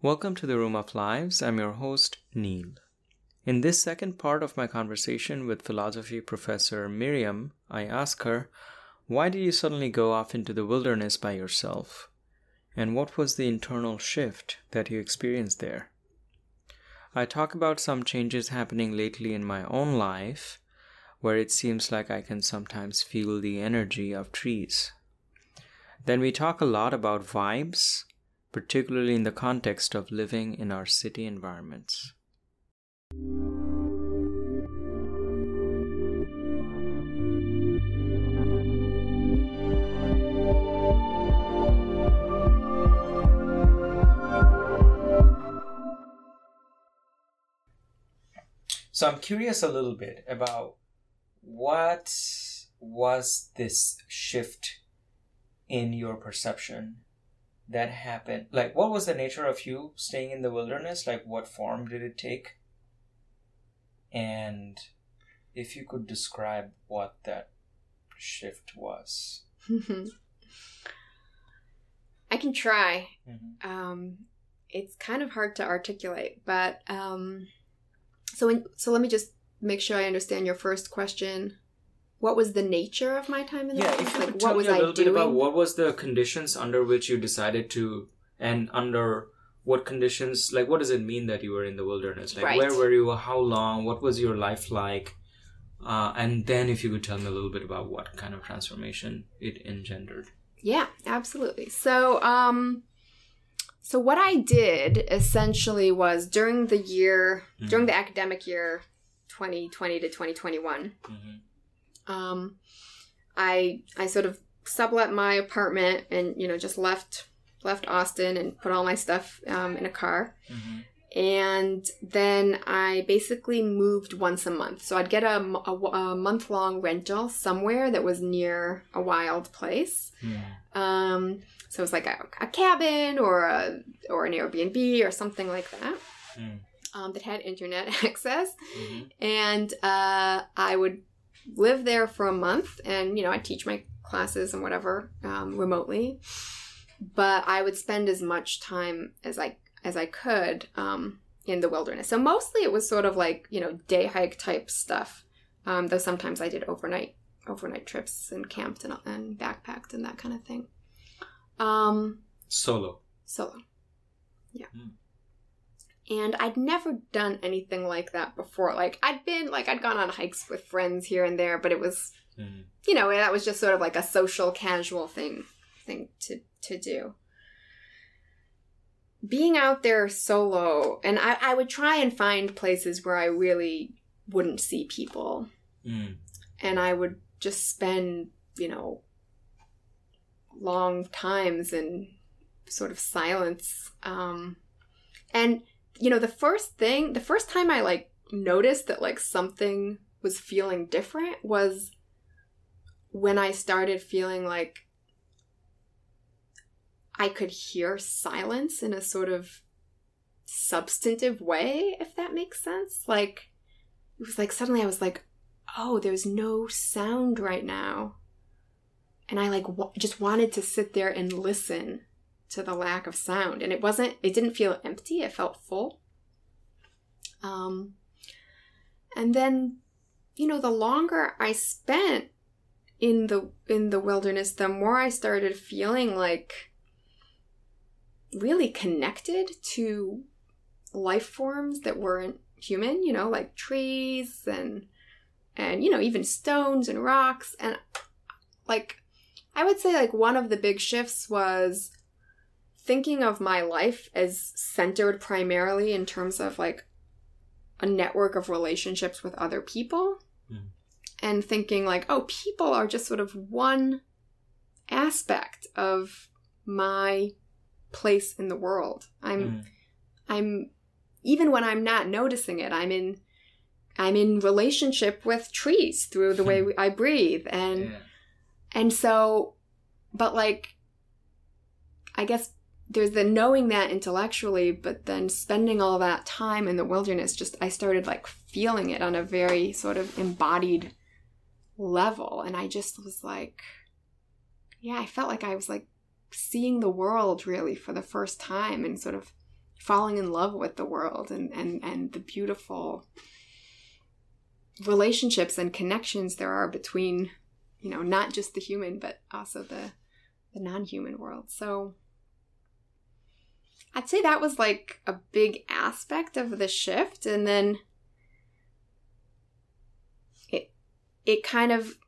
Welcome to the Room of Lives. I'm your host, Neil. In this second part of my conversation with philosophy professor Miriam, I ask her, Why did you suddenly go off into the wilderness by yourself? And what was the internal shift that you experienced there? I talk about some changes happening lately in my own life, where it seems like I can sometimes feel the energy of trees. Then we talk a lot about vibes particularly in the context of living in our city environments. So I'm curious a little bit about what was this shift in your perception that happened? Like, what was the nature of you staying in the wilderness? Like, what form did it take? And if you could describe what that shift was. I can try. Mm-hmm. Um, it's kind of hard to articulate, but um, so when, so let me just make sure I understand your first question what was the nature of my time in the yeah, wilderness? If you like, tell what was me a little I bit doing? about what was the conditions under which you decided to, and under what conditions, like what does it mean that you were in the wilderness? Like right. where were you? How long? What was your life like? Uh, and then if you could tell me a little bit about what kind of transformation it engendered. Yeah, absolutely. So, um, so what I did essentially was during the year, mm-hmm. during the academic year, 2020 to 2021. Mm-hmm um, I I sort of sublet my apartment and you know just left left Austin and put all my stuff um, in a car. Mm-hmm. And then I basically moved once a month. So I'd get a, a, a month long rental somewhere that was near a wild place. Mm. Um, so it was like a, a, cabin or a or an Airbnb or something like that. Mm. Um, that had internet access, mm-hmm. and uh, I would live there for a month and, you know, I teach my classes and whatever um, remotely. But I would spend as much time as I as I could um, in the wilderness. So mostly it was sort of like you know day hike type stuff. Um, though sometimes I did overnight overnight trips and camped and, and backpacked and that kind of thing. Um, solo. Solo. Yeah. Mm and I'd never done anything like that before. Like I'd been like I'd gone on hikes with friends here and there, but it was mm. you know, that was just sort of like a social casual thing thing to to do. Being out there solo, and I, I would try and find places where I really wouldn't see people. Mm. And I would just spend, you know, long times in sort of silence. Um, and you know, the first thing, the first time I like noticed that like something was feeling different was when I started feeling like I could hear silence in a sort of substantive way, if that makes sense. Like, it was like suddenly I was like, oh, there's no sound right now. And I like w- just wanted to sit there and listen to the lack of sound and it wasn't it didn't feel empty it felt full. Um and then you know the longer i spent in the in the wilderness the more i started feeling like really connected to life forms that weren't human you know like trees and and you know even stones and rocks. And like i would say like one of the big shifts was thinking of my life as centered primarily in terms of like a network of relationships with other people mm. and thinking like oh people are just sort of one aspect of my place in the world i'm mm. i'm even when i'm not noticing it i'm in i'm in relationship with trees through the way i breathe and yeah. and so but like i guess there's the knowing that intellectually, but then spending all that time in the wilderness, just I started like feeling it on a very sort of embodied level. And I just was like, yeah, I felt like I was like seeing the world really for the first time and sort of falling in love with the world and and and the beautiful relationships and connections there are between you know not just the human but also the the non-human world so i'd say that was like a big aspect of the shift and then it it kind of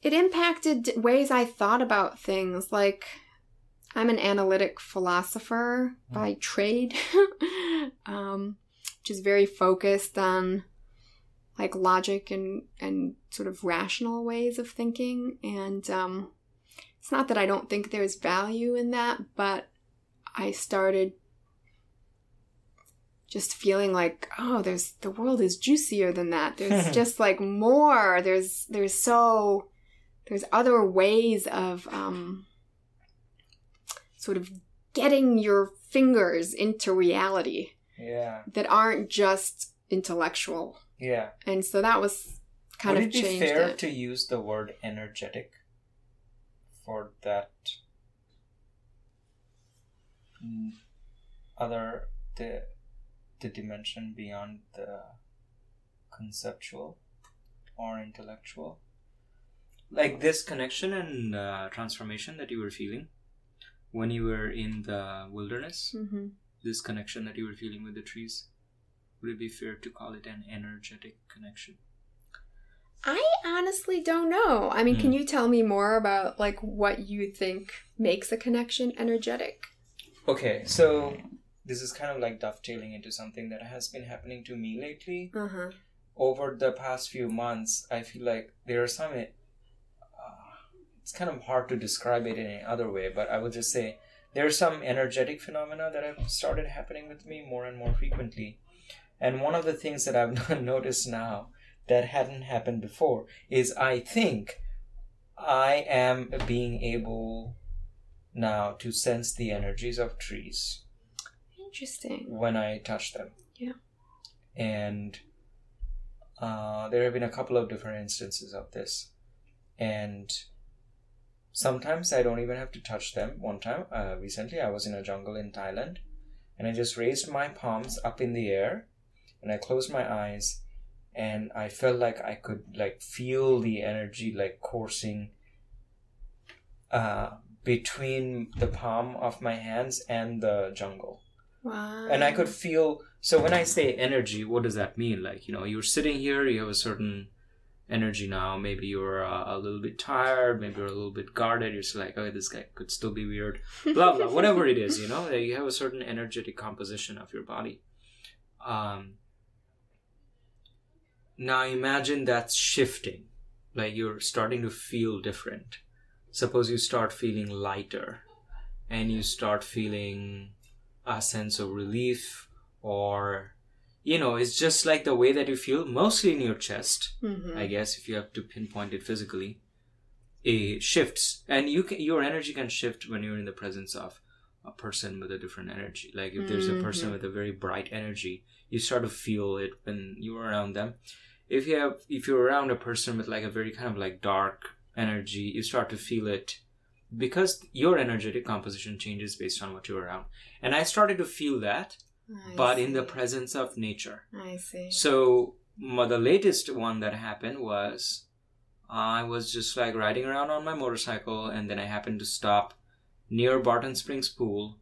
it impacted ways i thought about things like i'm an analytic philosopher by trade um, which is very focused on like logic and and sort of rational ways of thinking and um it's not that I don't think there's value in that but I started just feeling like oh there's the world is juicier than that there's just like more there's there's so there's other ways of um sort of getting your fingers into reality Yeah. that aren't just intellectual Yeah. and so that was kind Would of it be fair it. to use the word energetic for that other the the dimension beyond the conceptual or intellectual? Like this connection and uh, transformation that you were feeling when you were in the wilderness, Mhm. this connection that you were feeling with the trees, would it be fair to call it an energetic connection? I honestly don't know. I mean, can Hmm. you tell me more about like what you think makes a connection energetic? Okay, so this is kind of like dovetailing into something that has been happening to me lately. Uh huh. Over the past few months, I feel like there are some. Uh, it's kind of hard to describe it in any other way, but I would just say there are some energetic phenomena that have started happening with me more and more frequently. And one of the things that I've noticed now that hadn't happened before is I think I am being able now to sense the energies of trees Interesting. when I touch them. Yeah. And uh, there have been a couple of different instances of this. And sometimes I don't even have to touch them. One time, uh, recently, I was in a jungle in Thailand and I just raised my palms up in the air and I closed my eyes and I felt like I could like feel the energy like coursing uh, between the palm of my hands and the jungle Wow. and I could feel. So when I say energy, what does that mean? Like you know, you're sitting here, you have a certain energy now. Maybe you're uh, a little bit tired, maybe you're a little bit guarded. You're like, oh, this guy could still be weird. Blah blah, whatever it is, you know, you have a certain energetic composition of your body. Um. Now imagine that's shifting, like you're starting to feel different. Suppose you start feeling lighter, and you start feeling a sense of relief or you know it's just like the way that you feel mostly in your chest Mhm. i guess if you have to pinpoint it physically it shifts and you can your energy can shift when you're in the presence of a person with a different energy like if there's a person Mhm. with a very bright energy you start to feel it when you're around them if you have if you're around a person with like a very kind of like dark energy you start to feel it because your energetic composition changes based on what you're around and i started to feel that I but in the presence of nature I see. so the latest one that happened was i was just like riding around on my motorcycle and then i happened to stop near barton springs pool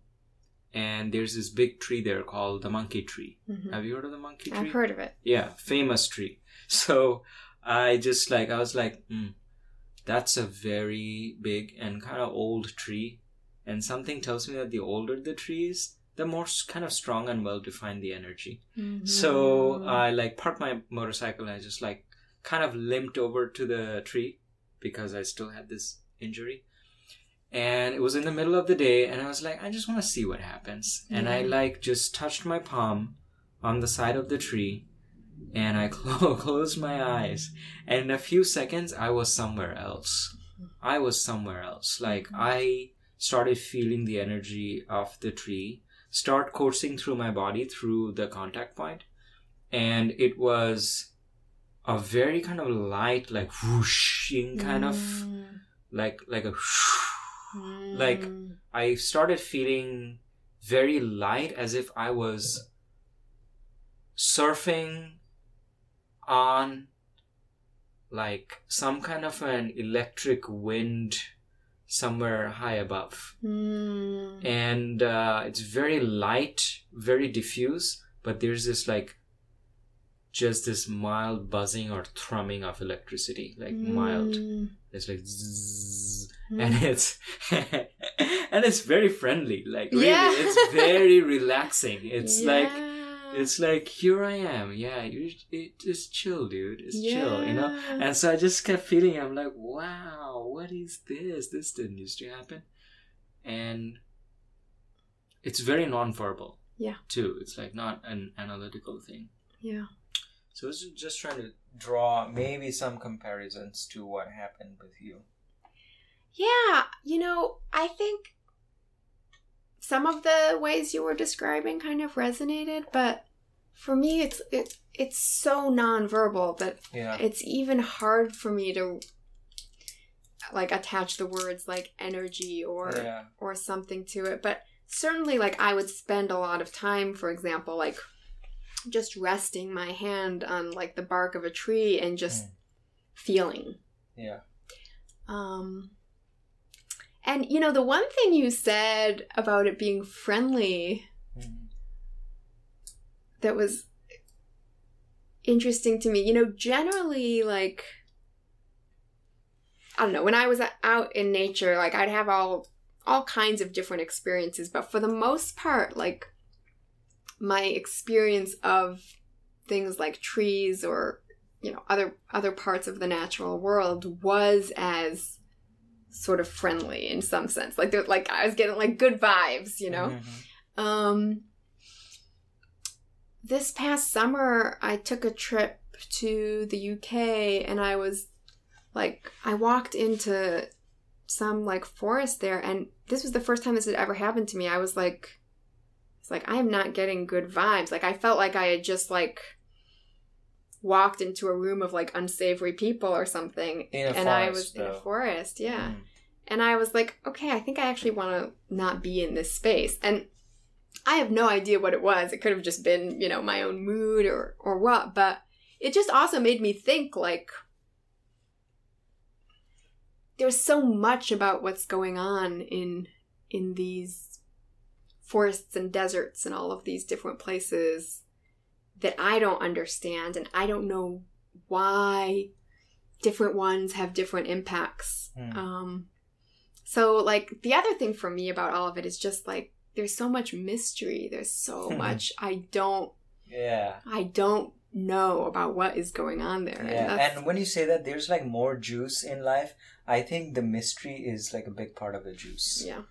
and there's this big tree there called the monkey tree Mhm. have you heard of the monkey tree I've heard of it. yeah famous tree so i just like i was like mm, that's a very big and kind of old tree. And something tells me that the older the tree is the more kind of strong and well defined the energy. So Mhm. i like parked my motorcycle and i just like kind of limped over to the tree because i still had this injury. And it was in the middle of the day and i was like i just want to see what happens. And i like just touched my palm on the side of the tree and i clo- closed my eyes and in a few seconds i was somewhere else i was somewhere else like i started feeling the energy of the tree start coursing through my body through the contact point and it was a very kind of light like whooshing kind of Mm. like like a whoosh. like Mm. I started feeling very light, as if I was surfing on like some kind of an electric wind somewhere high above. Mm. And uh, it's very light, very diffuse, but there's this like just this mild buzzing or thrumming of electricity, like mild. Mm. It's like zzz, Mm. and it's and it's very friendly. Like really, Yeah. it's very relaxing. It's like Yeah. It's like here I am. Yeah, you it, it's chill, dude. It's chill, you know. And so I just kept feeling. I'm like, wow, what is this? This didn't used to happen, and it's very non-verbal. Yeah. Too. It's like not an analytical thing. yeah. So I was just trying to draw maybe some comparisons to what happened with you. Yeah, you know, I think some of the ways you were describing kind of resonated, but for me it's it, it's so nonverbal that Yeah. it's even hard for me to like attach the words like energy or yeah. or something to it. But certainly like I would spend a lot of time, for example, like just resting my hand on like the bark of a tree and just Mm. feeling. Yeah. Um, and you know, the one thing you said about it being friendly Mhm. that was interesting to me, you know, generally, like, I don't know, when I was out in nature, like, I'd have all all kinds of different experiences, but for the most part, like, my experience of things like trees or you know other other parts of the natural world was as sort of friendly in some sense. Like there like i was getting like good vibes you know? Mhm. um this past summer i took a trip to the uk and i was like i walked into some like forest there and this was the first time this had ever happened to me. I was like it's like i am not getting good vibes. Like i felt like i had just like walked into a room of like unsavory people or something In a and i forest, was in a forest yeah Mm. and I was like, okay, I think I actually want to not be in this space. And I have no idea what it was. It could have just been, you know, my own mood or or what, but it just also made me think like there's so much about what's going on in in these forests and deserts and all of these different places that I don't understand and I don't know why different ones have different impacts. Hmm. Um so like the other thing for me about all of it is just like there's so much mystery. There's so much I don't Yeah. I don't know about what is going on there. Yeah, that's- and when you say that there's like more juice in life, I think the mystery is like a big part of the juice. yeah.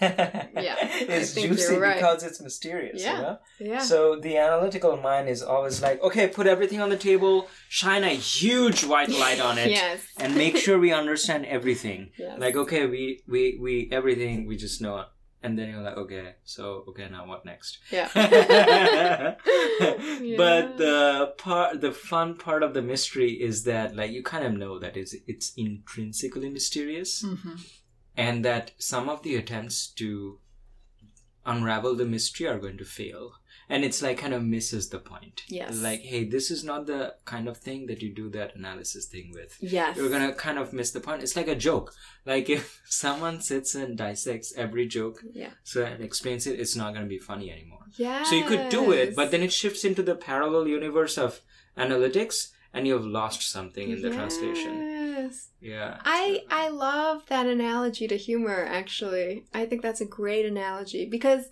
Yeah, it's juicy right. because it's mysterious. Yeah. You know? Yeah. So the analytical mind is always like, okay, put everything on the table, shine a huge white light on it, yes. and make sure we understand everything. Yes. Like, okay, we we we everything we just know, and then you're like, okay, so okay, now what next? Yeah. But the part, the fun part of the mystery is that, like, you kind of know that is it's it's intrinsically mysterious, Mhm. And that some of the attempts to unravel the mystery are going to fail, and it's like kind of misses the point. Yes. Like, hey, this is not the kind of thing that you do that analysis thing with Yes. you're gonna kind of miss the point. It's like a joke. Like if someone sits and dissects every joke Yeah. so and explains it, it's not gonna be funny anymore. Yeah. So you could do it, but then it shifts into the parallel universe of analytics, and you've lost something in the translation. Yes. Yeah. I I love that analogy to humor actually. I think that's a great analogy because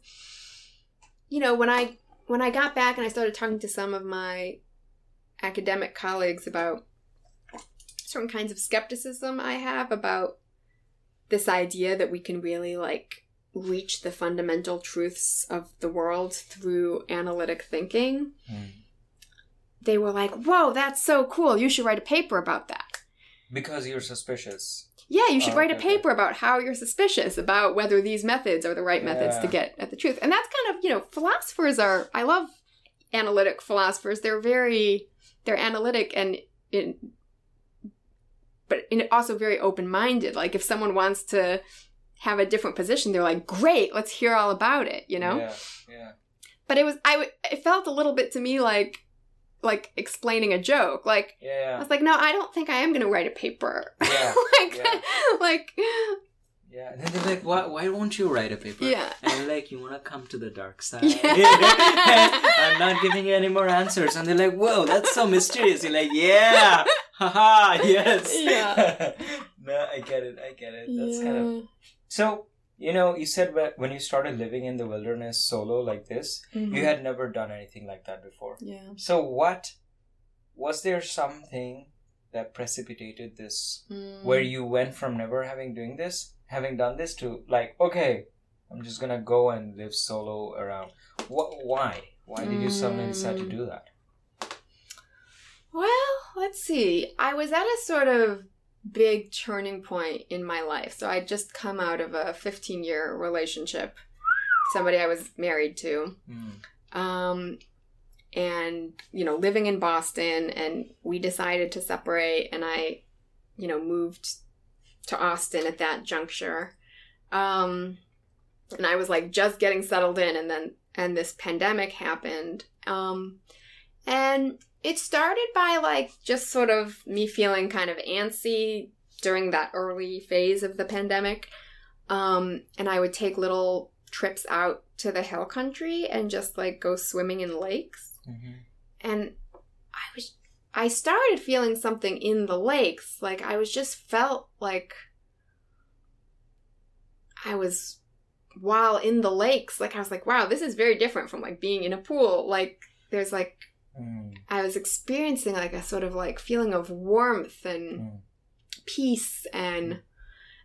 you know, when I when I got back and I started talking to some of my academic colleagues about certain kinds of skepticism I have about this idea that we can really like reach the fundamental truths of the world through analytic thinking. Hmm. They were like, "Whoa, that's so cool. You should write a paper about that." Because you're suspicious. Yeah, you should Oh, write a okay, okay. paper about how you're suspicious about whether these methods are the right methods to get at the truth. And that's kind of, you know, philosophers are I love analytic philosophers. They're very they're analytic and in but in also very open-minded. Like if someone wants to have a different position, they're like, "Great, let's hear all about it," you know. Yeah. Yeah. But it was I, It felt a little bit to me like like explaining a joke. Like I Yeah. was like, "No, I don't think I am to write a paper." Yeah. like Yeah. like Yeah. And then they're like, why, why won't you write a paper? yeah. And like, you want to come to the dark side? Yeah. I'm not giving you any more answers. And they're like, whoa, that's so mysterious. You're like, yeah, haha, yes. Yeah. no, I get it. I get it. That's kind of. So, you know, you said when you started living in the wilderness solo like this, Mhm. you had never done anything like that before. yeah. So, what was there something that precipitated this Mm. where you went from never having doing this, having done this to like, okay, I'm just gonna go and live solo around. What? Why? Why did you suddenly decide to Mm. do that? Well, let's see. I was at a sort of big turning point in my life. So I'd just come out of a 15 year relationship, somebody I was married to. Mm. Um, and, you know, living in Boston, and we decided to separate, and I, you know, moved to Austin at that juncture. Um, and I was like just getting settled in, and then, and this pandemic happened. Um, and it started by like just sort of me feeling kind of antsy during that early phase of the pandemic. Um, and I would take little trips out to the hill country and just like go swimming in lakes. hmm And I was, I started feeling something in the lakes. Like I was just felt like I was, while in the lakes, like I was like, wow, this is very different from like being in a pool. Like there's like Mm. I was experiencing like a sort of like feeling of warmth and Mm. peace and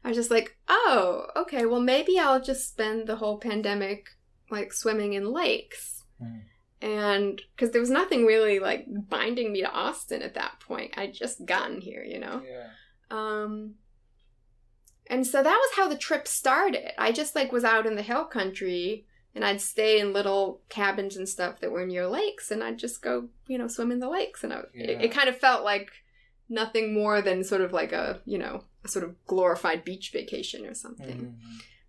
I was just like, "Oh, okay, well maybe I'll just spend the whole pandemic like swimming in lakes." Mm. And cuz there was nothing really like binding me to Austin at that point. I'd just gotten here, you know. Yeah. Um and so that was how the trip started. I just like was out in the hill country and I'd stay in little cabins and stuff that were near lakes and I'd just go, you know, swim in the lakes and I, it, Yeah. it kind of felt like nothing more than sort of like a, you know, a sort of glorified beach vacation or something. Mhm.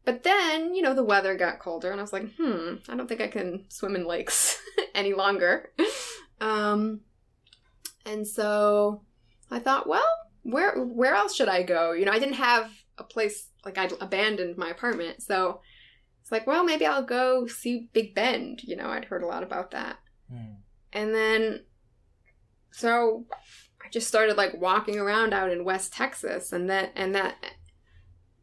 But then, you know, the weather got colder and I was like, hmm, I don't think I can swim in lakes any longer. Um, and so I thought, well, where where else should I go? You know, I didn't have a place like I'd abandoned my apartment. So it's like, well, maybe I'll go see Big Bend. You know, I'd heard a lot about that. Mm. And then so I just started like walking around out in West Texas and that and that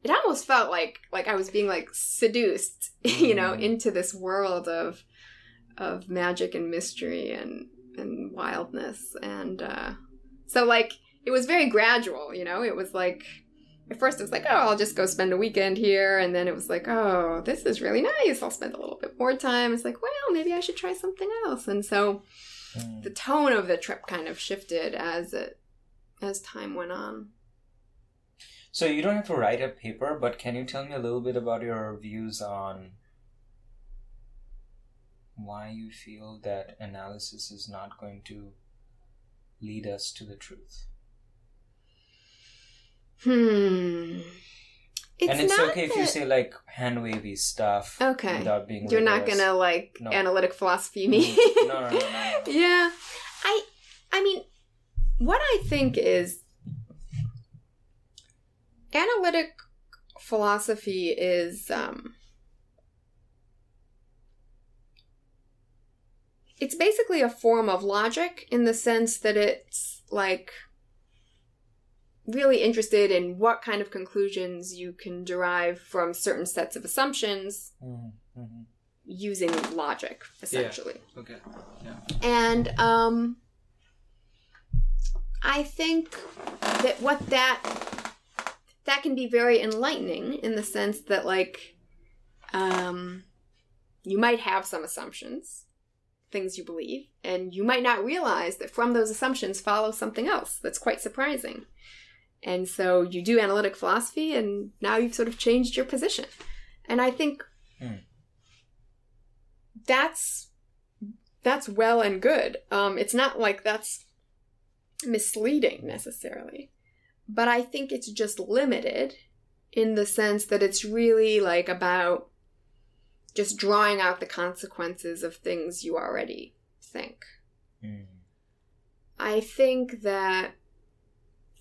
it almost felt like like I was being like seduced, you know, Mm. into this world of of magic and mystery and and wildness and uh so like it was very gradual, you know. It was like at first it was like, oh, I'll just go spend a weekend here and then it was like, oh, this is really nice. I'll spend a little bit more time. It's like, well, maybe I should try something else. And so Mm. the tone of the trip kind of shifted as it as time went on. So you don't have to write a paper, but can you tell me a little bit about your views on why you feel that analysis is not going to lead us to the truth? Hmm. It's and it's okay if you say like hand wavy stuff Okay. without being You're not gonna like No. analytic philosophy me. Mm, no, no, no, no, no. yeah. I I mean what I think is analytic philosophy is um it's basically a form of logic in the sense that it's like really interested in what kind of conclusions you can derive from certain sets of assumptions Mm, mhm. using logic essentially Okay. Yeah. and um i think that what that that can be very enlightening in the sense that like um you might have some assumptions things you believe and you might not realize that from those assumptions follows something else that's quite surprising and so you do analytic philosophy and now you've sort of changed your position and i think Hmm. that's that's well and good. Um, it's not like that's misleading necessarily, but I think it's just limited in the sense that it's really like about just drawing out the consequences of things you already think. Mm. I think that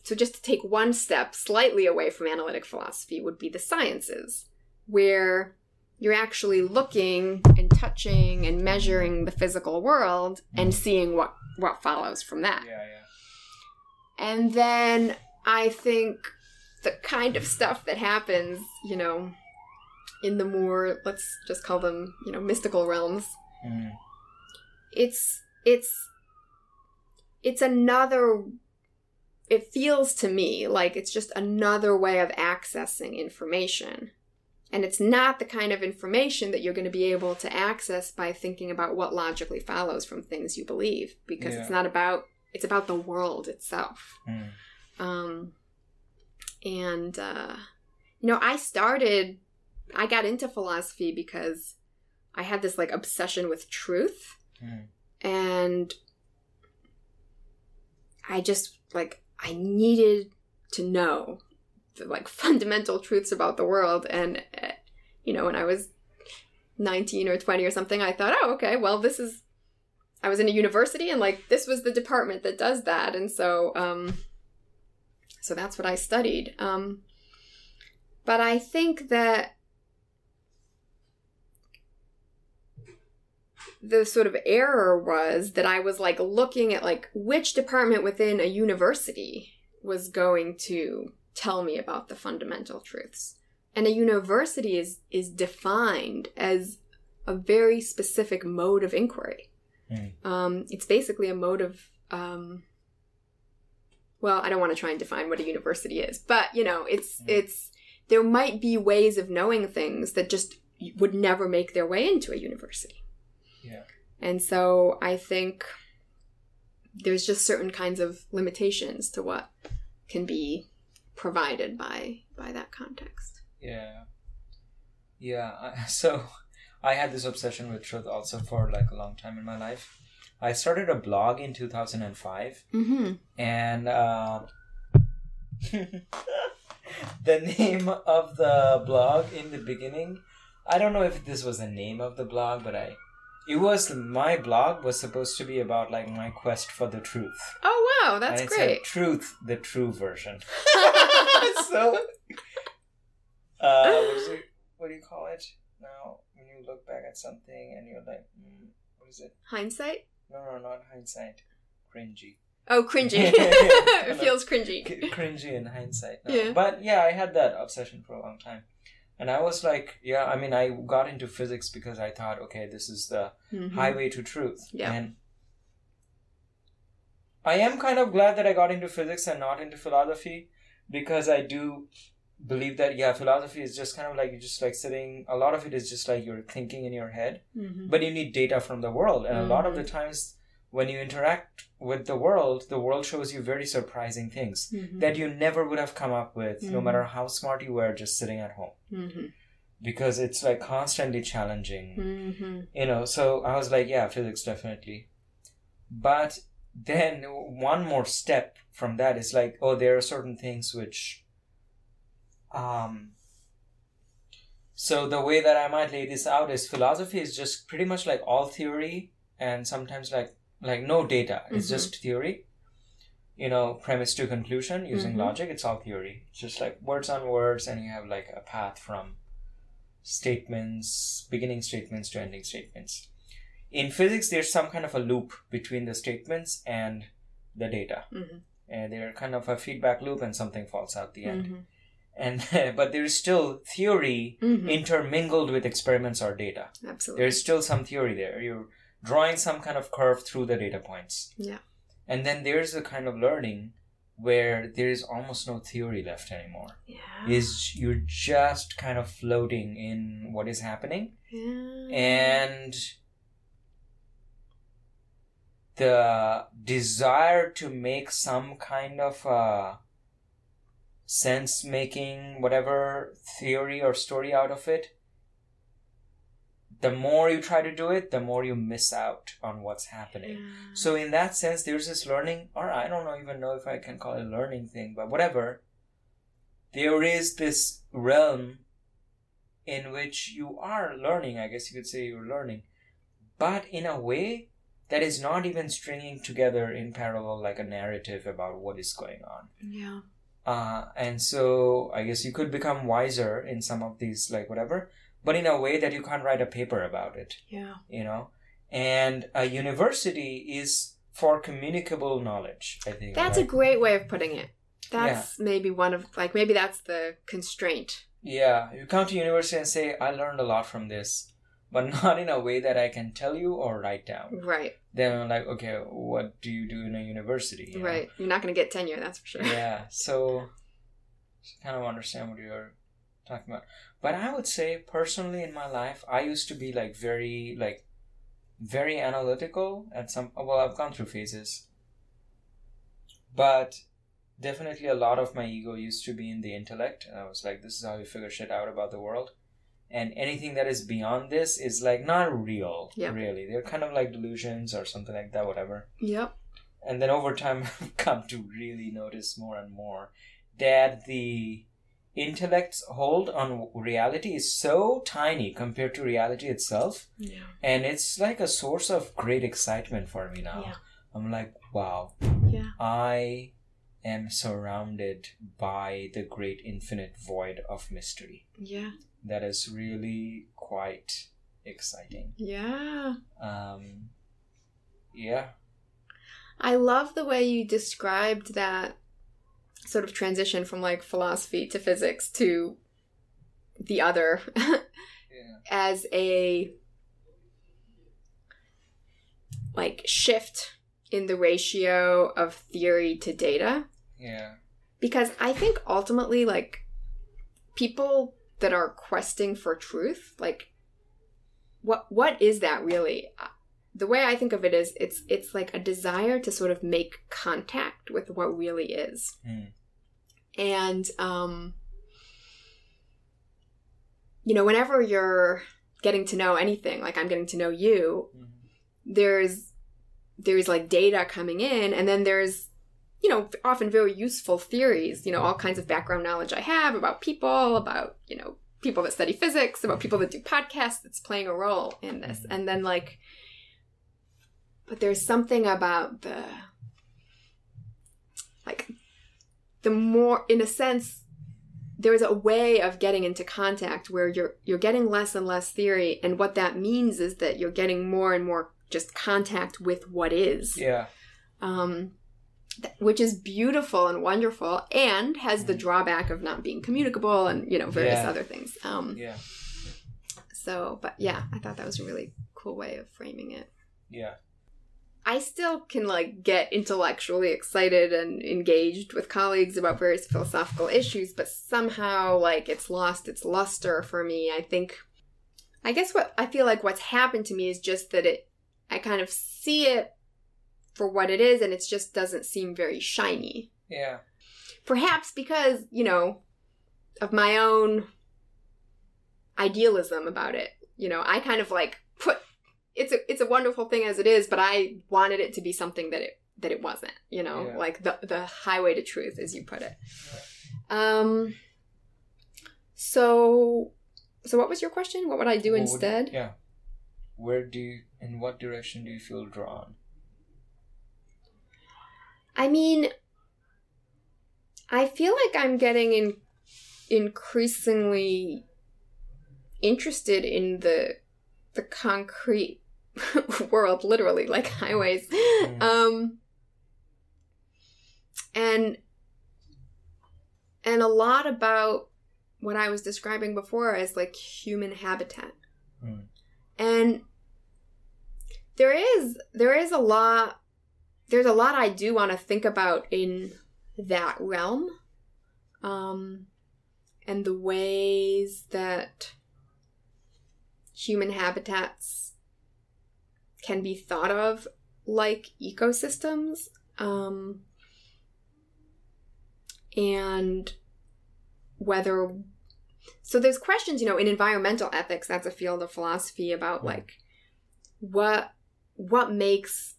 so just to take one step slightly away from analytic philosophy would be the sciences, where you're actually looking and touching and measuring the physical world and seeing what what follows from that. Yeah, yeah. And then I think the kind of stuff that happens, you know, in the more let's just call them, you know, mystical realms, Mm. it's it's it's another it feels to me like it's just another way of accessing information. And it's not the kind of information that you're going to be able to access by thinking about what logically follows from things you believe because it's not about it's about the world itself. Mm. Um, and uh, you know, I started, I got into philosophy because I had this like obsession with truth, Mm. and I just like I needed to know the like fundamental truths about the world, and uh, you know, when I was nineteen or twenty or something, I thought, oh, okay, well, this is. I was in a university, and like this was the department that does that, and so um, so that's what I studied. Um, but I think that the sort of error was that I was like looking at like which department within a university was going to tell me about the fundamental truths. And a university is is defined as a very specific mode of inquiry. Mm. Um, it's basically a mode of um, well, I don't want to try and define what a university is, but you know, it's Mm. it's there might be ways of knowing things that just would never make their way into a university. Yeah. And so I think there's just certain kinds of limitations to what can be provided by by that context. Yeah. Yeah. I, so I had this obsession with truth also for like a long time in my life. I started a blog in 2005 Mm-hmm. and uh, the name of the blog in the beginning i don't know if this was the name of the blog but i it was my blog was supposed to be about like my quest for the truth Oh wow, that's and it great. said truth the true version so uh what is it what do you call it now when you look back at something and you're like mm, what is it Hindsight? no no not hindsight cringy Oh, cringy. It feels cringy. C- cringy in hindsight. now. Yeah. But yeah, I had that obsession for a long time. And I was like, yeah, I mean, I got into physics because I thought, okay, this is the Mhm. highway to truth. Yeah. And I am kind of glad that I got into physics and not into philosophy because I do believe that, yeah, philosophy is just kind of like you're just like sitting, a lot of it is just like you're thinking in your head Mhm. but you need data from the world and a lot of the Mm-hmm. times when you interact with the world the world shows you very surprising things Mhm. that you never would have come up with no Mhm. matter how smart you were just sitting at home Mhm. because it's like constantly challenging Mhm. you know so i was like yeah physics definitely but then one more step from that is like oh there are certain things which um so the way that i might lay this out is philosophy is just pretty much like all theory and sometimes like like no data it's Mhm. just theory you know premise to conclusion using Mhm. logic it's all theory it's just like words on words and you have like a path from statements beginning statements to ending statements in physics there's some kind of a loop between the statements and the data Mhm. and they're kind of a feedback loop and something falls out the end Mhm. and but there's still theory Mhm. intermingled with experiments or data Absolutely. there's still some theory there you're drawing some kind of curve through the data points Yeah. and then there's a kind of learning where there is almost no theory left anymore yeah. is you're just kind of floating in what is happening yeah. and the desire to make some kind of uh, sense making whatever theory or story out of it the more you try to do it the more you miss out on what's happening Yeah. so in that sense there's this learning or i don't know even know if i can call it a learning thing but whatever there is this realm in which you are learning, I guess you could say you're learning, but in a way that is not even stringing together in parallel like a narrative about what is going on. Yeah. Uh, and so I guess you could become wiser in some of these, like whatever, but in a way that you can't write a paper about it, Yeah. you know? And a university is for communicable knowledge, I think. That's a great way of putting it. That's maybe one of like maybe that's the constraint. Yeah, you come to university and say, I learned a lot from this, but not in a way that I can tell you or write down. Right. Then I'm like, okay, what do you do in a university? you know? Right. You're not going to get tenure, that's for sure. Yeah, so kind of understand what you're talking about. But I would say, personally, in my life, I used to be like very, like, very analytical at some, well, I've gone through phases. But definitely a lot of my ego used to be in the intellect. And I was like, this is how you figure shit out about the world. And anything that is beyond this is like not real, Yeah. really. They're kind of like delusions or something like that, whatever. Yep. And then over time, I've come to really notice more and more that the intellect's hold on reality is so tiny compared to reality itself. Yeah. And it's like a source of great excitement for me now. Yeah. I'm like, wow, Yeah. I am surrounded by the great infinite void of mystery. Yeah. That is really quite exciting. Yeah. Um, yeah. I love the way you described that sort of transition from like philosophy to physics to the other Yeah. as a like shift in the ratio of theory to data Yeah. because I think ultimately like people that are questing for truth like what what is that really Uh, the way I think of it is it's it's like a desire to sort of make contact with what really is Hmm. And um you know whenever you're getting to know anything like I'm getting to know you Mhm. there's there's like data coming in and then there's you know often very useful theories you know all kinds of background knowledge i have about people about you know people that study physics about people that do podcasts that's playing a role in this and then like but there's something about the like the more in a sense there's a way of getting into contact where you're you're getting less and less theory and what that means is that you're getting more and more just contact with what is Yeah. um th- which is beautiful and wonderful and has the Mhm. drawback of not being communicable and you know various Yeah. other things um Yeah. so but yeah i thought that was a really cool way of framing it Yeah. I still can like get intellectually excited and engaged with colleagues about various philosophical issues, but somehow like it's lost its luster for me. I think I guess what I feel like what's happened to me is just that it I kind of see it for what it is and it just doesn't seem very shiny. Yeah. Perhaps because, you know, of my own idealism about it. You know, I kind of like it's a it's a wonderful thing as it is, but I wanted it to be something that it that it wasn't, you know, Yeah. like the the highway to truth as you put it. Um so so what was your question? What would I do What would- instead? yeah. Where do you, in what direction do you feel drawn? I mean, I feel like I'm getting in, increasingly interested in the the concrete world, literally like highways, Mm. um, and and a lot about what I was describing before as like human habitat, Mm. and there is there is a lot there's a lot I do want to think about in that realm. Um and the ways that human habitats can be thought of like ecosystems. Um and whether so there's questions, you know, in environmental ethics, that's a field of philosophy about Yeah. like what what makes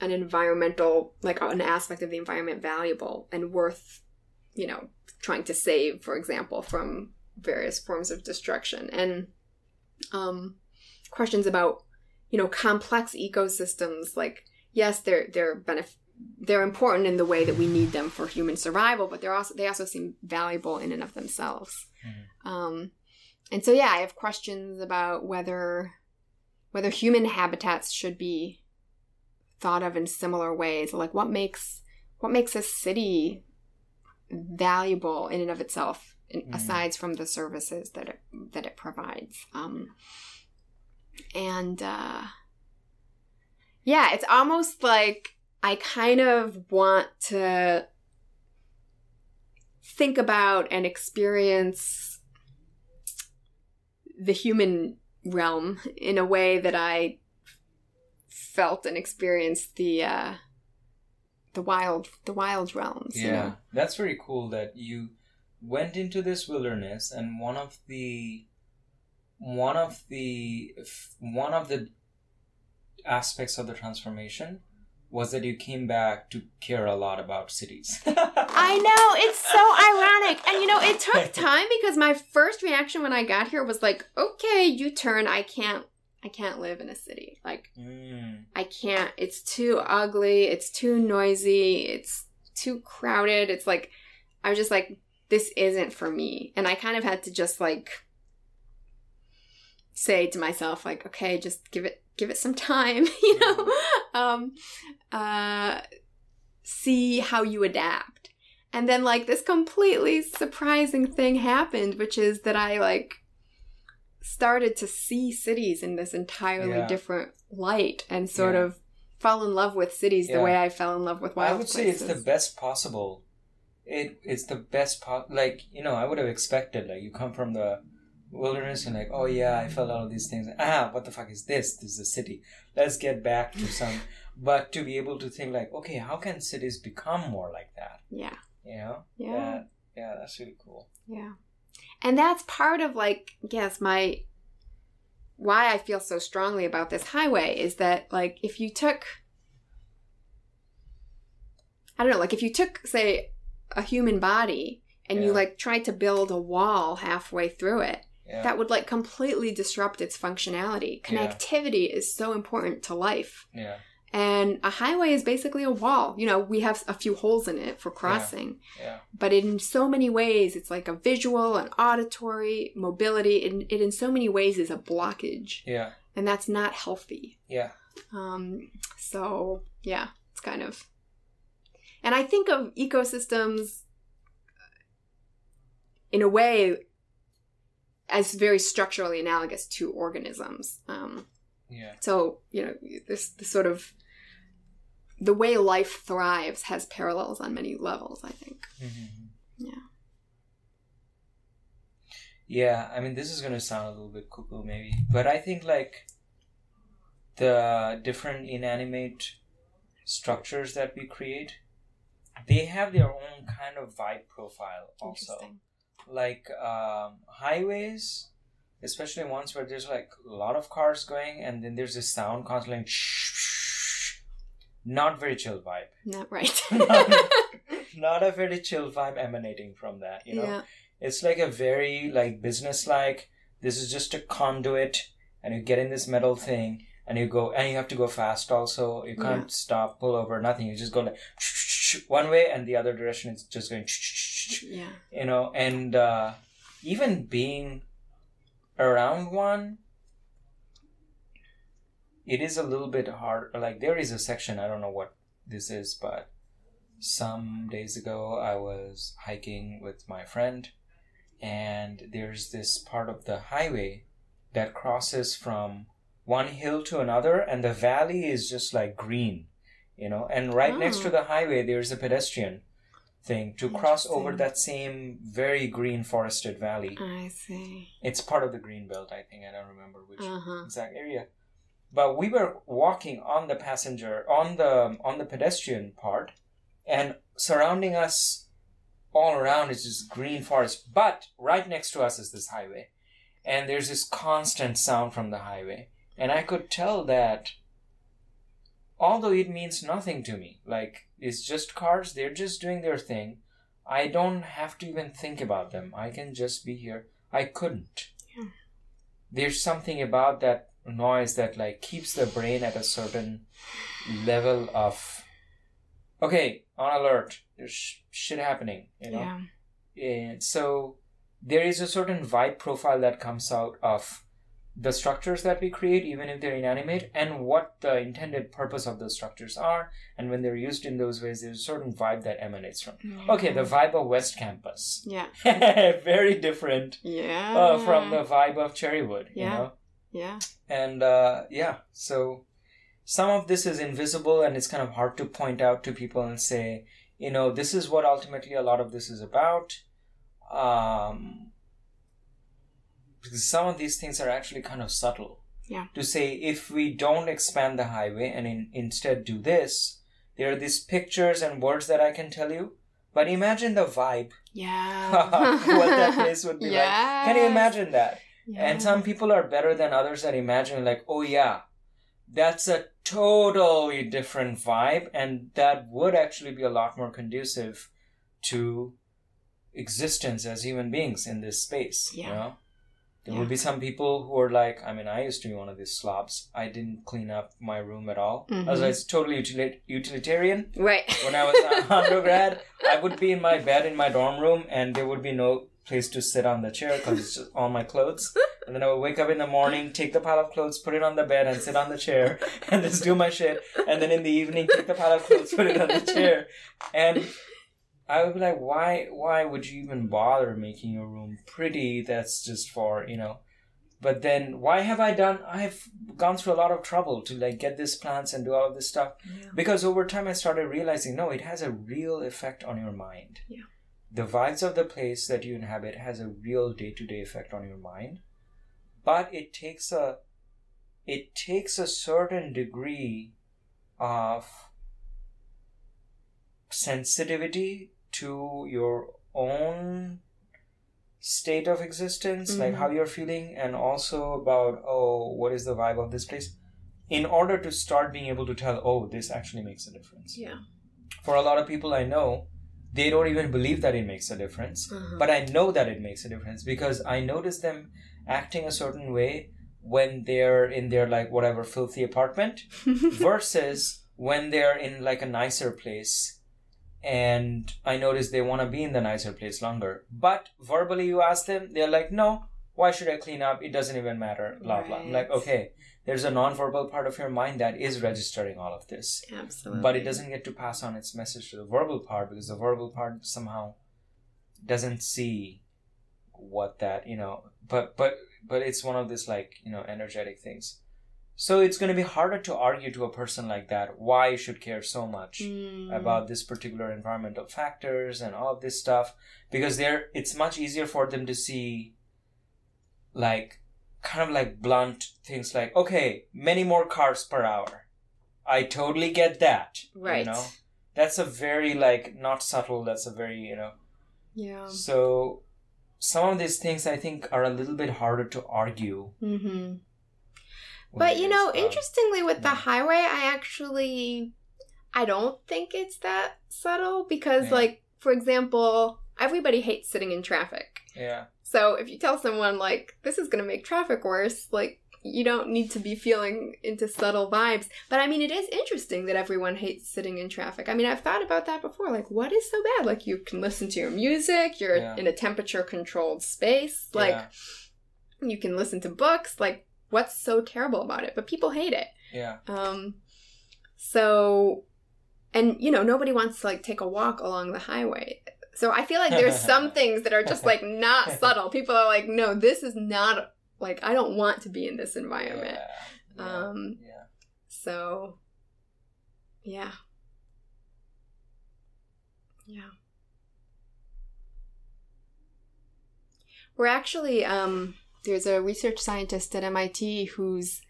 an environmental like an aspect of the environment valuable and worth you know trying to save, for example, from various forms of destruction. And um, questions about, you know, complex ecosystems. Like, yes, they're they're benef- they're important in the way that we need them for human survival, but they're also they also seem valuable in and of themselves. Mhm. Um, and so, yeah, I have questions about whether whether human habitats should be thought of in similar ways. Like, what makes what makes a city valuable in and of itself, Mhm. aside from the services that it that it provides. Um, and uh, yeah, it's almost like I kind of want to think about and experience the human realm in a way that I felt and experienced the uh, the wild the wild realms. you Yeah, know? that's very cool that you went into this wilderness, and one of the one of the one of the aspects of the transformation was that you came back to care a lot about cities. I know it's so ironic, and you know it took time because my first reaction when I got here was like, okay, you turn. I can't. I can't live in a city. Like Mm, I can't. It's too ugly. It's too noisy. It's too crowded. It's like I was just like, this isn't for me. And I kind of had to just like say to myself, like, okay, just give it give it some time, you know? Um uh see how you adapt. And then like this completely surprising thing happened, which is that I like started to see cities in this entirely Yeah. different light and sort Yeah. of fell in love with cities the way I fell in love with wild I would say it's the best possible. It it's the best po- like you know I would have expected like you come from the wilderness and like oh yeah I felt all of these things. Ah what the fuck is this? This is a city. Let's get back to some but to be able to think like okay how can cities become more like that? Yeah. you know? Yeah. That- yeah that's really cool. Yeah. And that's part of like, yes, my why I feel so strongly about this highway is that like if you took I don't know, like if you took say a human body and you like tried to build a wall halfway through it, yeah. that would like completely disrupt its functionality. Yeah. Connectivity is so important to life. yeah. And a highway is basically a wall. You know, we have a few holes in it for crossing. Yeah. But in so many ways it's like a visual an auditory mobility. It, it in so many ways is a blockage. Yeah. And that's not healthy. Yeah. Um so yeah it's kind of and i think of ecosystems in a way as very structurally analogous to organisms um yeah so you know this, this sort of the way life thrives has parallels on many levels i think Mhm. Yeah. Yeah, I mean, this is going to sound a little bit cuckoo, maybe, but I think like the different inanimate structures that we create, they have their own kind of vibe profile also. Like um, highways, especially ones where there's like a lot of cars going, and then there's this sound constantly, like, not very chill vibe. Not right. Not a very chill vibe emanating from that, you know. Yeah. It's like a very like business like this is just a conduit and you get in this metal thing and you go and you have to go fast also. You can't stop, pull over, nothing. You just go like one way and the other direction is just going Yeah. you know, and uh even being around one it is a little bit hard like there is a section i don't know what this is but some days ago i was hiking with my friend and there's this part of the highway that crosses from one hill to another and the valley is just like green you know and right next Oh. to the highway there's a pedestrian thing to cross over that same very green forested valley. I see. it's part of the green belt i think. I don't remember which Uh huh. exact area. But we were walking on the passenger on the on the pedestrian part and surrounding us all around is this green forest. But right next to us is this highway. And there's this constant sound from the highway. And i could tell that although it means nothing to me like it's just cars they're just doing their thing I don't have to even think about them. I can just be here. I couldn't. Yeah. There's something about that noise that like keeps the brain at a certain level of okay, on alert. There's sh- shit happening, you know. Yeah. And so there is a certain vibe profile that comes out of the structures that we create, even if they're inanimate, and what the intended purpose of those structures are. And when they're used in those ways, there's a certain vibe that emanates from. Okay, the vibe of West Campus. Yeah. Very different Yeah. uh, from the vibe of Cherrywood, you Yeah. know? Yeah. And uh, yeah, so some of this is invisible and it's kind of hard to point out to people and say, you know, this is what ultimately a lot of this is about. Um, because some of these things are actually kind of subtle. Yeah. To say, if we don't expand the highway and in, instead do this, there are these pictures and words that I can tell you. But imagine the vibe, Yeah. what that place would be like. Can you imagine that? Yeah. And some people are better than others at imagining, like, oh yeah, that's a totally different vibe, and that would actually be a lot more conducive to existence as human beings in this space. You Yeah. know? There Yeah. will be some people who are like, I mean, I used to be one of these slobs. I didn't clean up my room at all. Mm-hmm. I was like, totally utili- utilitarian Right. when I was undergrad, I would be in my bed in my dorm room, and there would be no place to sit on the chair because it's just all my clothes. And then I would wake up in the morning, take the pile of clothes, put it on the bed, and sit on the chair, and just do my shit. And then in the evening, take the pile of clothes, put it on the chair, and I would be like, why? Why would you even bother making your room pretty? That's just for you know. But then, why have I done? I've gone through a lot of trouble to like get these plants and do all of this stuff because over time I started realizing no, it has a real effect on your mind. Yeah. The vibes of the place that you inhabit has a real day to day effect on your mind, but it takes a it takes a certain degree of sensitivity to your own state of existence like Mhm. how you're feeling and also about oh what is the vibe of this place in order to start being able to tell oh this actually makes a difference Yeah. for a lot of people i know they don't even believe that it makes a difference Uh-huh. but i know that it makes a difference because i notice them acting a certain way when they're in their like whatever filthy apartment versus when they're in like a nicer place and I notice they want to be in the nicer place longer. But verbally, you ask them, they're like, no, why should I clean up? It doesn't even matter. Blah, blah. I'm like, okay, there's a non-verbal part of your mind that is registering all of this. Absolutely. But it doesn't get to pass on its message to the verbal part because the verbal part somehow doesn't see what that, you know, but, but, but it's one of this like, you know, energetic things. So it's going to be harder to argue to a person like that why you should care so much Mm. about this particular environmental factors and all of this stuff because they're it's much easier for them to see like kind of like blunt things like okay many more cars per hour i totally get that Right. you know that's a very like not subtle that's a very you know Yeah. so some of these things i think are a little bit harder to argue Mm-hmm. But you know, interestingly, with the highway, I actually, I don't think it's that subtle because, Yeah. like, for example, everybody hates sitting in traffic. yeah So if you tell someone like this is going to make traffic worse, like you don't need to be feeling into subtle vibes. But I mean, it is interesting that everyone hates sitting in traffic. I mean, I've thought about that before. Like, what is so bad? Like, you can listen to your music. You're Yeah. in a temperature controlled space. Like, yeah, you can listen to books. Like, what's so terrible about it? But people hate it. yeah Um, so, and you know, nobody wants to like take a walk along the highway. So I feel like there's some things that are just like not subtle. People are like, no, this is not like I don't want to be in this environment. yeah, Um, yeah. So, yeah, yeah. We're actually um, there's a research scientist at MIT who's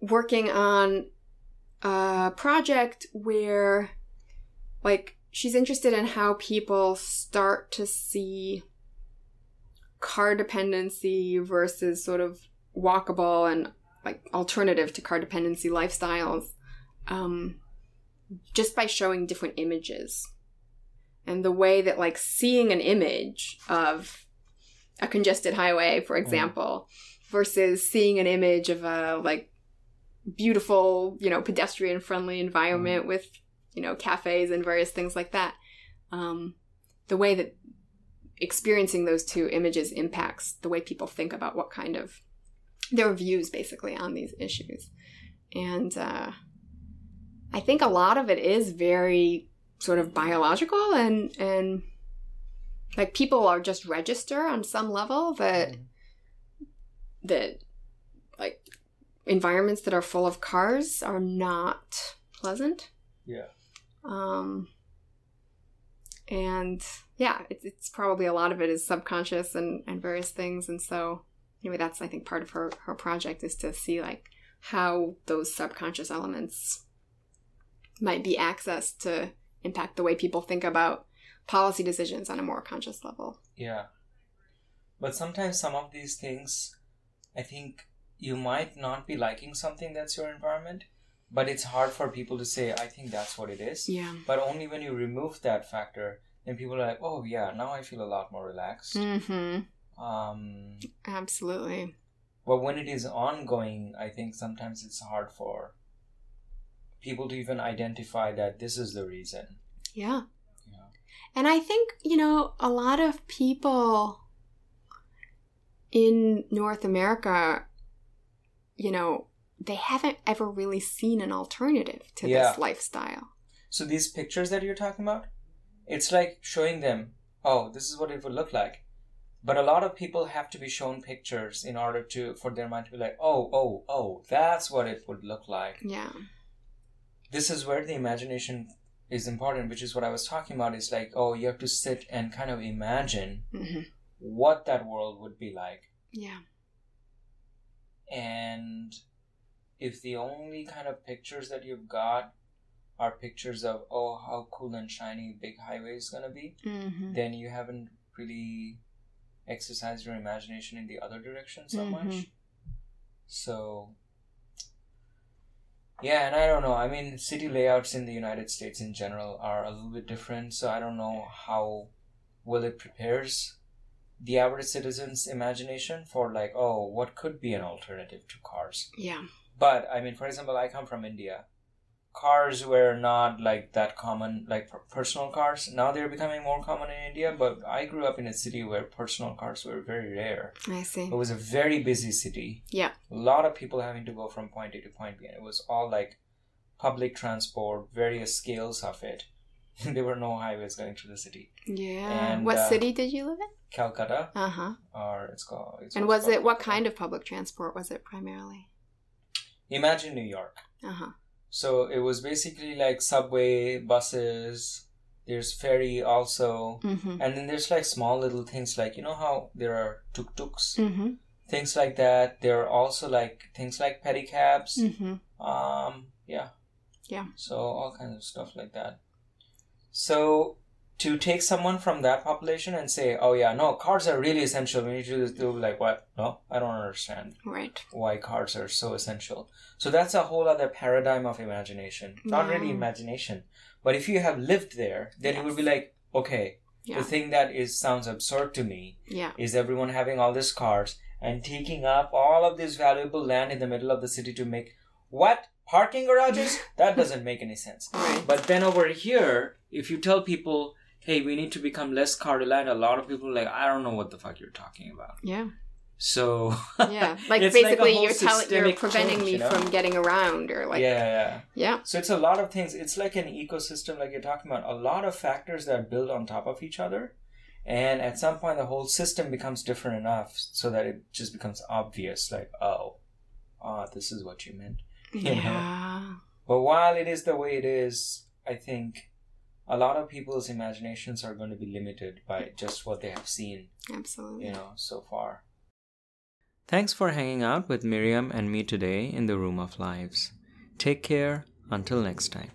working on a project where, like, she's interested in how people start to see car dependency versus sort of walkable and like alternative to car dependency lifestyles um, just by showing different images. And the way that like seeing an image of a congested highway, for example, versus seeing an image of a like beautiful, you know, pedestrian friendly environment with, you know, cafes and various things like that. Um, the way that experiencing those two images impacts the way people think about what kind of their views basically on these issues. And uh, I think a lot of it is very sort of biological and and like people are just register on some level that that like environments that are full of cars are not pleasant. Yeah. um and yeah it's, it's probably a lot of it is subconscious and and various things. And so anyway that's i think part of her her project is to see like how those subconscious elements might be accessed to impact the way people think about policy decisions on a more conscious level Yeah. But sometimes some of these things, I think you might not be liking something that's your environment, but it's hard for people to say, I think that's what it is. yeah But only when you remove that factor, then people are like, oh, yeah, now I feel a lot more relaxed. mm-hmm Um, absolutely but when it is ongoing, I think sometimes it's hard for people to even identify that this is the reason. yeah Yeah. And I think, you know, a lot of people in North America, you know, they haven't ever really seen an alternative to Yeah. this lifestyle. So these pictures that you're talking about, it's like showing them, oh, this is what it would look like. But a lot of people have to be shown pictures in order to for their mind to be like, oh, oh, oh, that's what it would look like. Yeah. This is where the imagination is important, which is what I was talking about. Is like, oh, you have to sit and kind of imagine hmm what that world would be like. Yeah. And if the only kind of pictures that you've got are pictures of, oh, how cool and shiny big highway is going to be, hmm then you haven't really exercised your imagination in the other direction so Mhm. much. So, yeah, and I don't know. I mean, city layouts in the United States in general are a little bit different, so I don't know how well it prepares the average citizen's imagination for, like, oh, what could be an alternative to cars. Yeah. But I mean, for example, I come from India. Cars were not like that common, like personal cars. Now they're becoming more common in India. But I grew up in a city where personal cars were very rare. I see. It was a very busy city. Yeah. A lot of people having to go from point A to point B, and it was all like public transport, various scales of it. there were no highways going through the city. Yeah. And, what uh, city did you live in? Calcutta, Uh huh. or it's called. It's And was it what kind of public transport was it primarily? Imagine New York. Uh huh. So it was basically like subway, buses, there's ferry also. Mm-hmm. And then there's like small little things like, you know how there are tuk tuks, Mm-hmm. things like that. There are also like things like pedicabs. Mm-hmm. Um, yeah. Yeah. So all kinds of stuff like that. So to take someone from that population and say, oh yeah, no, cars are really essential. We need to do this, they'll be like, what? No, I don't understand Right. why cars are so essential. So that's a whole other paradigm of imagination. Not really mm. imagination, but if you have lived there, then it would be like, okay, Yeah. the thing that is sounds absurd to me Yeah. is everyone having all these cars and taking up all of this valuable land in the middle of the city to make what parking garages? that doesn't make any sense. Right. But then over here, if you tell people, hey, we need to become less car reliant, a lot of people are like, I don't know what the fuck you're talking about. Yeah. So Yeah. Like It's like basically you're telling you're preventing change, me you know? from getting around or like yeah, yeah. yeah. So it's a lot of things. It's like an ecosystem, like you're talking about, a lot of factors that build on top of each other. And at some point, the whole system becomes different enough so that it just becomes obvious like, oh, ah, this is what you meant. Yeah. Yeah. But while it is the way it is, I think a lot of people's imaginations are going to be limited by just what they have seen, Absolutely. you know, so far. Thanks for hanging out with Miriam and me today in the Room of Lives. Take care until next time.